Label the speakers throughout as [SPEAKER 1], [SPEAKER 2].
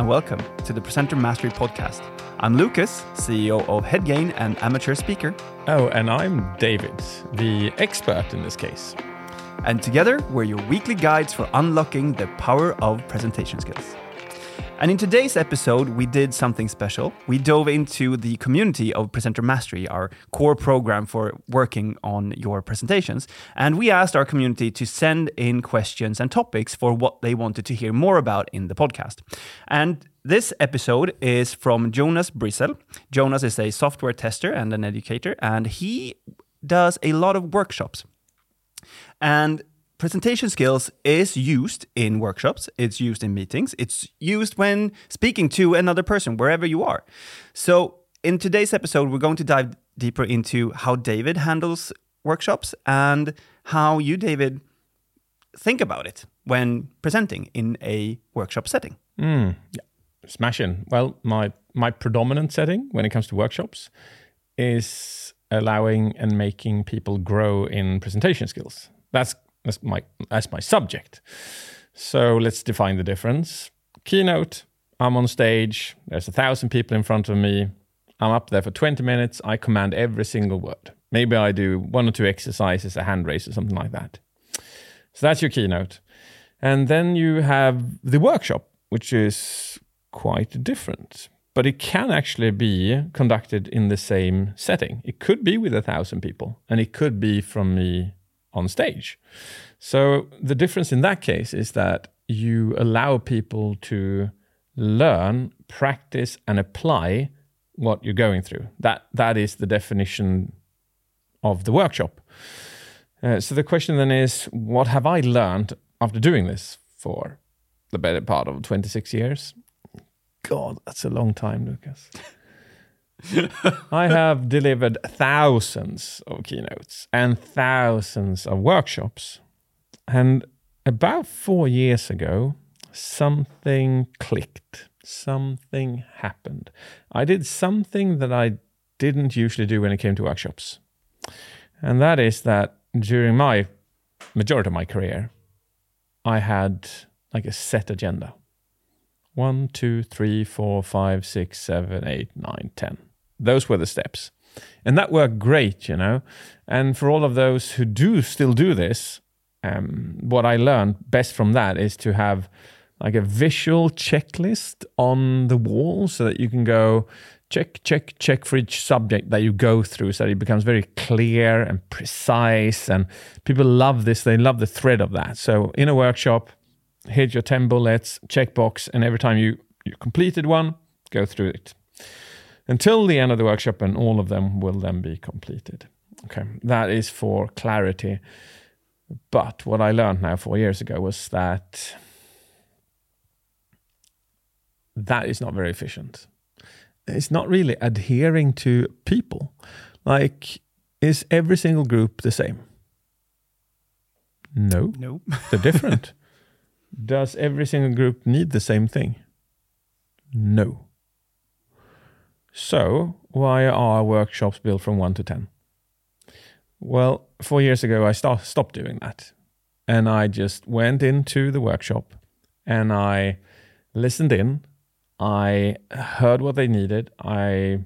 [SPEAKER 1] and welcome to the Presenter Mastery Podcast. I'm Lucas, CEO of Headgain and amateur speaker.
[SPEAKER 2] Oh, and I'm David, the expert in this case.
[SPEAKER 1] And together, we're your weekly guides for unlocking the power of presentation skills. And in today's episode, we did something special. We dove into the community of Presenter Mastery, our core program for working on your presentations. And we asked our community to send in questions and topics for what they wanted to hear more about in the podcast. And this episode is from Jonas Brissel. Jonas is a software tester and an educator, and he does a lot of workshops. And presentation skills is used in workshops, it's used in meetings, it's used when speaking to another person, wherever you are. So, in today's episode, we're going to dive deeper into how David handles workshops and how you, David, think about it when presenting in a workshop setting.
[SPEAKER 2] Mm, yeah. Smashing. Well, my my predominant setting when it comes to workshops is allowing and making people grow in presentation skills. That's as my as my subject. So let's define the difference. Keynote, I'm on stage, there's a thousand people in front of me. I'm up there for 20 minutes. I command every single word. Maybe I do one or two exercises, a hand raise or something like that. So that's your keynote. And then you have the workshop, which is quite different. But it can actually be conducted in the same setting. It could be with a thousand people, and it could be from me on stage. So the difference in that case is that you allow people to learn, practice, and apply what you're going through. That that is the definition of the workshop. Uh, so the question then is, what have I learned after doing this for the better part of 26 years? God, that's a long time, Lucas. I have delivered thousands of keynotes and thousands of workshops. And about four years ago, something clicked. Something happened. I did something that I didn't usually do when it came to workshops. And that is that during my majority of my career, I had like a set agenda. One, two, three, four, five, six, seven, eight, nine, ten those were the steps. And that worked great, you know. And for all of those who do still do this, um, what I learned best from that is to have like a visual checklist on the wall so that you can go check, check, check for each subject that you go through so that it becomes very clear and precise. And people love this, they love the thread of that. So in a workshop, here's your 10 bullets, checkbox, and every time you, you completed one, go through it until the end of the workshop, and all of them will then be completed. Okay, that is for clarity. But what I learned now four years ago was that that is not very efficient. It's not really adhering to people. Like, is every single group the same? No.
[SPEAKER 1] No.
[SPEAKER 2] They're different. Does every single group need the same thing? No. So, why are workshops built from 1 to 10? Well, four years ago, I st- stopped doing that. And I just went into the workshop and I listened in. I heard what they needed. I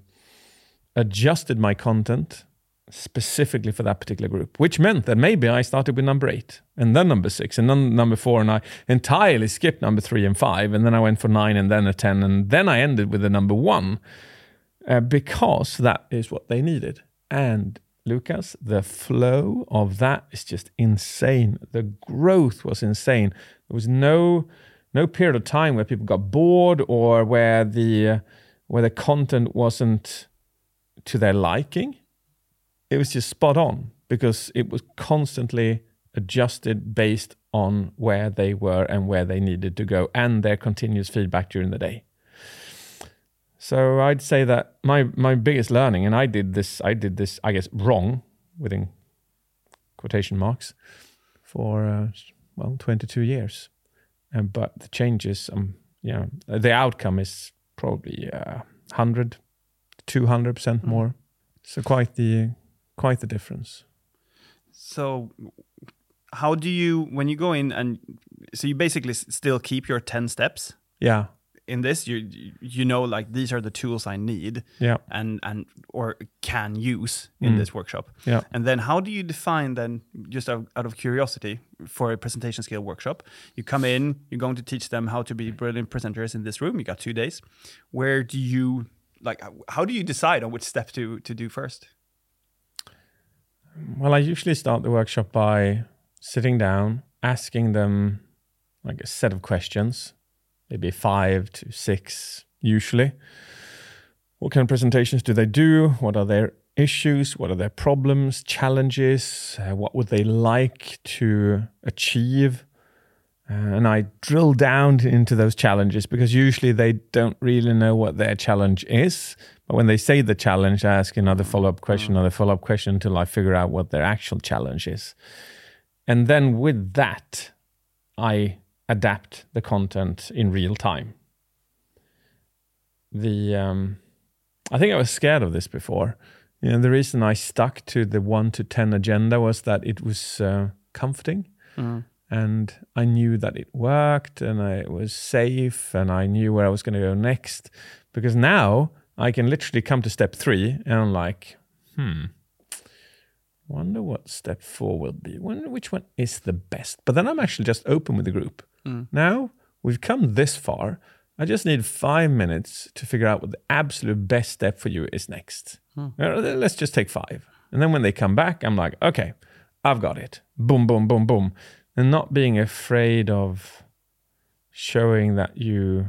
[SPEAKER 2] adjusted my content specifically for that particular group, which meant that maybe I started with number eight and then number six and then number four, and I entirely skipped number three and five, and then I went for nine and then a 10, and then I ended with the number one uh, because that is what they needed. And Lucas, the flow of that is just insane. The growth was insane. There was no no period of time where people got bored or where the uh, where the content wasn't to their liking. It was just spot on because it was constantly adjusted based on where they were and where they needed to go and their continuous feedback during the day. So I'd say that my my biggest learning, and I did this, I did this, I guess, wrong within quotation marks for uh, well 22 years, um, but the changes, um, yeah, the outcome is probably uh, 100, 200 percent mm. more. So quite the quite the difference.
[SPEAKER 1] So how do you when you go in and so you basically still keep your 10 steps?
[SPEAKER 2] Yeah
[SPEAKER 1] in this you you know like these are the tools I need
[SPEAKER 2] Yeah.
[SPEAKER 1] and and or can use in
[SPEAKER 2] Mm.
[SPEAKER 1] this workshop.
[SPEAKER 2] Yeah.
[SPEAKER 1] And then how do you define then just out, out of curiosity for a presentation skill workshop? You come in, you're going to teach them how to be brilliant presenters in this room. You got 2 days. Where do you like how- how do you decide on which step to to do first?
[SPEAKER 2] Well, I usually start the workshop by sitting down, asking them like a set of questions, maybe five to six, usually. What kind of presentations do they do? What are their issues? What are their problems, challenges? Uh, what would they like to achieve? Uh, and I drill down into those challenges because usually they don't really know what their challenge is. But when they say the challenge, I ask another follow up question, another follow up question until I figure out what their actual challenge is. And then with that, I adapt the content in real time. The um, I think I was scared of this before. You know, the reason I stuck to the one to ten agenda was that it was uh, comforting and I knew that it worked and I, it was safe and I knew where I was going to go next. Because now I can literally come to step three and I'm like, hmm, wonder what step four will be. Wonder which one is the best. But then I'm actually just open with the group. Now we've come this far. I just need five minutes to figure out what the absolute best step for you is next. Uh, Let's just take five. And then when they come back, I'm like, okay, I've got it. Boom, boom, boom, boom. And not being afraid of showing that you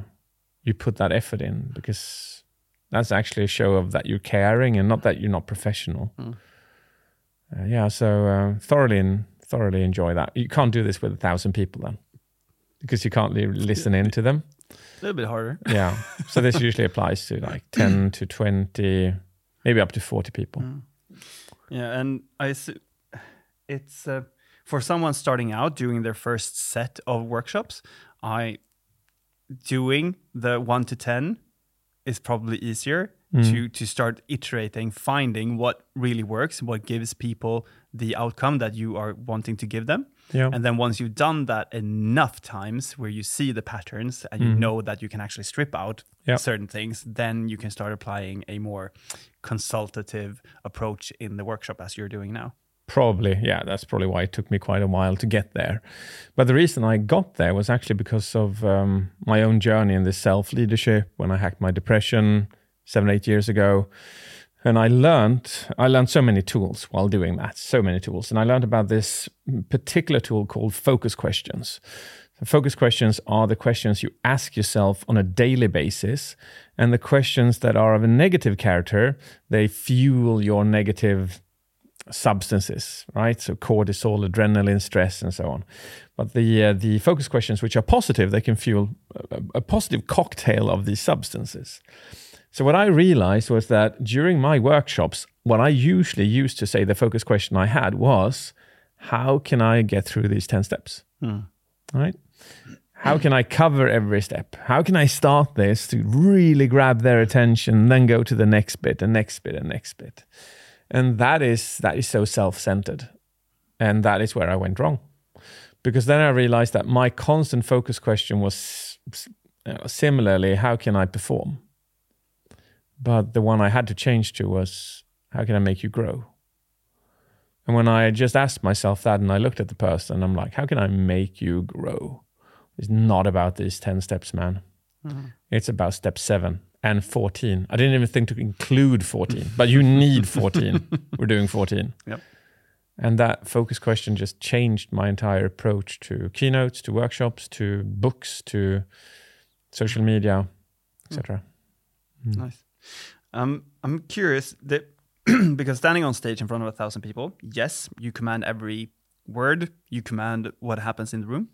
[SPEAKER 2] you put that effort in because that's actually a show of that you're caring and not that you're not professional. Uh, yeah, so uh, thoroughly thoroughly enjoy that. You can't do this with a thousand people then because you can't li- listen in to them.
[SPEAKER 1] A little bit harder.
[SPEAKER 2] Yeah. So this usually applies to like 10 to 20, maybe up to 40 people.
[SPEAKER 1] Yeah, and I s- it's uh, for someone starting out doing their first set of workshops. I doing the one to ten is probably easier to to start iterating, finding what really works, what gives people the outcome that you are wanting to give them.
[SPEAKER 2] Yeah.
[SPEAKER 1] And then once you've done that enough times where you see the patterns and you know that you can actually strip out
[SPEAKER 2] Yeah.
[SPEAKER 1] certain things, then you can start applying a more consultative approach in the workshop as you're doing now.
[SPEAKER 2] Probably, yeah. That's probably why it took me quite a while to get there. But the reason I got there was actually because of um, my own journey in this self leadership when I hacked my depression seven, eight years ago. And I learned, I learned so many tools while doing that, so many tools. And I learned about this particular tool called focus questions. Focus questions are the questions you ask yourself on a daily basis. And the questions that are of a negative character, they fuel your negative substances, right? So cortisol, adrenaline, stress, and so on. But the uh, the focus questions, which are positive, they can fuel a, a positive cocktail of these substances. So what I realized was that during my workshops, what I usually used to say the focus question I had was, how can I get through these 10 steps? Right? How can I cover every step? How can I start this to really grab their attention, then go to the next bit, and next bit, and next bit? And that is that is so self-centered. And that is where I went wrong. Because then I realized that my constant focus question was uh, similarly, how can I perform? But the one I had to change to was, how can I make you grow? And when I just asked myself that and I looked at the person, I'm like, how can I make you grow? It's not about these 10 steps, man. Mm-hmm. It's about step seven and 14. I didn't even think to include 14, but you need 14. We're doing 14.
[SPEAKER 1] Yep.
[SPEAKER 2] And that focus question just changed my entire approach to keynotes, to workshops, to books, to social media, etc. Mm. Mm.
[SPEAKER 1] Nice. Um, I'm curious that because standing on stage in front of a thousand people, yes, you command every word, you command what happens in the room.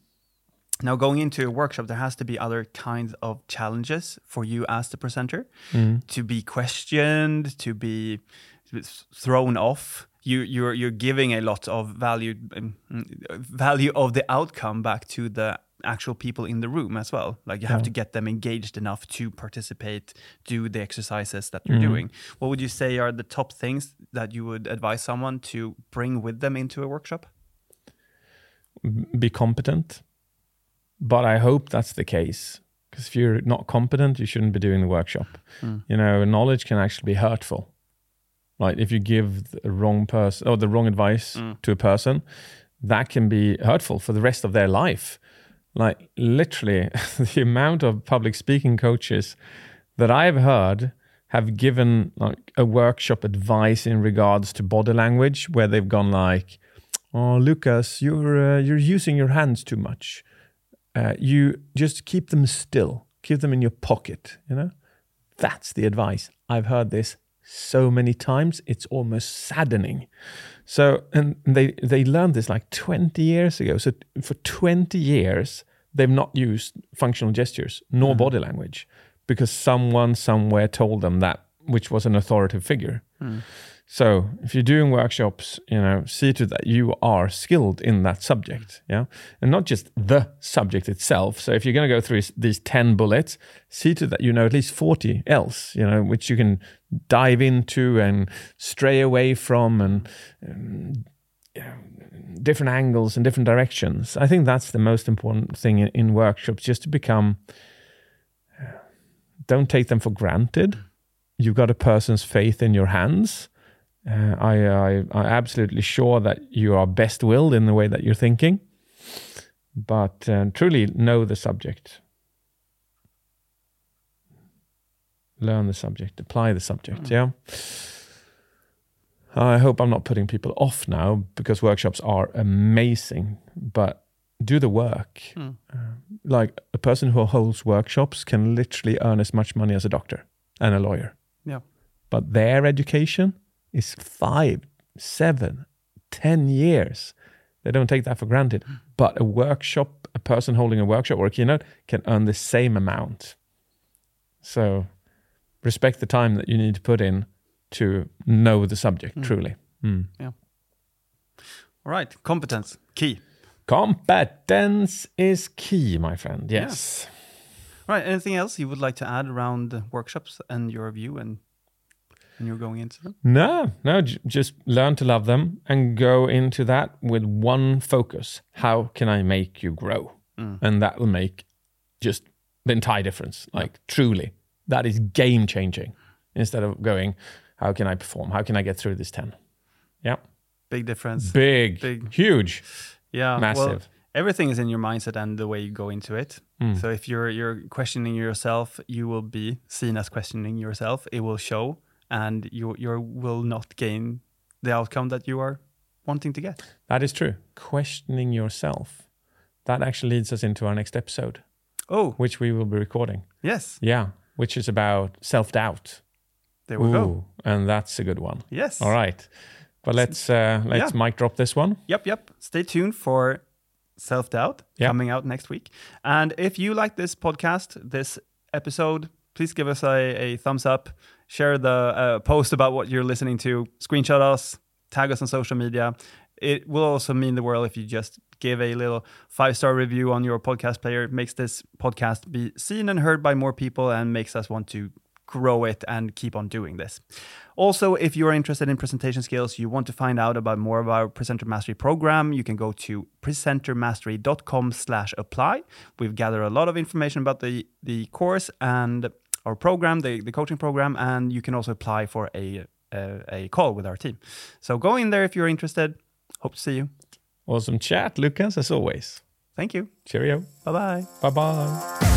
[SPEAKER 1] Now, going into a workshop, there has to be other kinds of challenges for you as the presenter to be questioned, to be thrown off. You, you're you're giving a lot of value um, value of the outcome back to the actual people in the room as well. Like you have
[SPEAKER 2] Yeah.
[SPEAKER 1] to get them engaged enough to participate, do the exercises that you're mm-hmm. doing. What would you say are the top things that you would advise someone to bring with them into a workshop?
[SPEAKER 2] be competent. But I hope that's the case Because if you're not competent, you shouldn't be doing the workshop. Hmm. You know, knowledge can actually be hurtful. Like if you give the wrong person or the wrong advice hmm. to a person, that can be hurtful for the rest of their life. Like literally, the amount of public speaking coaches that I've heard have given like a workshop advice in regards to body language, where they've gone like, "Oh, Lucas, you're uh, you're using your hands too much. Uh, you just keep them still, keep them in your pocket." You know, that's the advice. I've heard this so many times; it's almost saddening. So, and they they learned this like 20 years ago. So for 20 years, they've not used functional gestures nor mm-hmm. body language because someone somewhere told them that, which was an authoritative figure. Hmm. So if you're doing workshops, you know, see to that you are skilled in that subject, yeah, and not just the subject itself. So if you're going to go through these ten bullets, see to that you know at least forty else, you know, which you can dive into and stray away from, and um, you know, different angles and different directions. I think that's the most important thing in, in workshops, just to become. Don't take them for granted. You've got a person's faith in your hands. Uh, I, I, I'm absolutely sure that you are best willed in the way that you're thinking, but uh, truly know the subject. Learn the subject, apply the subject. Yeah. I hope I'm not putting people off now because workshops are amazing, but do the work. Uh, like a person who holds workshops can literally earn as much money as a doctor and a lawyer
[SPEAKER 1] Yeah.
[SPEAKER 2] but their education is five, seven, ten years. They don't take that for granted. But a workshop, a person holding a workshop or a keynote can earn the same amount. So respect the time that you need to put in to know the subject truly. Mm.
[SPEAKER 1] All right. Competence. Key.
[SPEAKER 2] Competence is key, my friend. Yes.
[SPEAKER 1] All right. Anything else you would like to add around workshops and your view and when you're going into them?
[SPEAKER 2] No, no, j- just learn to love them and go into that with one focus. How can I make you grow? And that will make just the entire difference. Like, truly, that is game changing instead of going, how can I perform? How can I get through this 10? Yeah.
[SPEAKER 1] Big difference.
[SPEAKER 2] Big,
[SPEAKER 1] Big.
[SPEAKER 2] huge.
[SPEAKER 1] yeah. Well,
[SPEAKER 2] massive.
[SPEAKER 1] everything is in your mindset and the way you go into it.
[SPEAKER 2] Hmm.
[SPEAKER 1] So if you're you're questioning yourself, you will be seen as questioning yourself. It will show, and you you will not gain the outcome that you are wanting to get.
[SPEAKER 2] That is true. Questioning yourself. That actually leads us into our next episode,
[SPEAKER 1] Oh
[SPEAKER 2] which we will be recording.
[SPEAKER 1] yes,
[SPEAKER 2] Yeah. Which is about self doubt.
[SPEAKER 1] there we go.
[SPEAKER 2] And that's a good one.
[SPEAKER 1] Yes.
[SPEAKER 2] All right. But let's uh, let's
[SPEAKER 1] Yeah.
[SPEAKER 2] mic drop this one.
[SPEAKER 1] Yep, yep. Stay tuned for Self Doubt
[SPEAKER 2] Yeah.
[SPEAKER 1] coming out next week. And if you like this podcast, this episode, please give us a, a thumbs up, share the uh, post about what you're listening to, screenshot us, tag us on social media. It will also mean the world if you just give a little five star review on your podcast player. It makes this podcast be seen and heard by more people and makes us want to grow it and keep on doing this. Also, if you are interested in presentation skills, you want to find out about more of our Presenter Mastery program, you can go to presentermastery.com slash apply. We've gathered a lot of information about the, the course and our program, the, the coaching program, and you can also apply for a, a, a call with our team. So go in there if you're interested. Hope to see you.
[SPEAKER 2] Awesome chat, Lucas, as always.
[SPEAKER 1] Thank you.
[SPEAKER 2] Cheerio.
[SPEAKER 1] Bye bye.
[SPEAKER 2] Bye bye.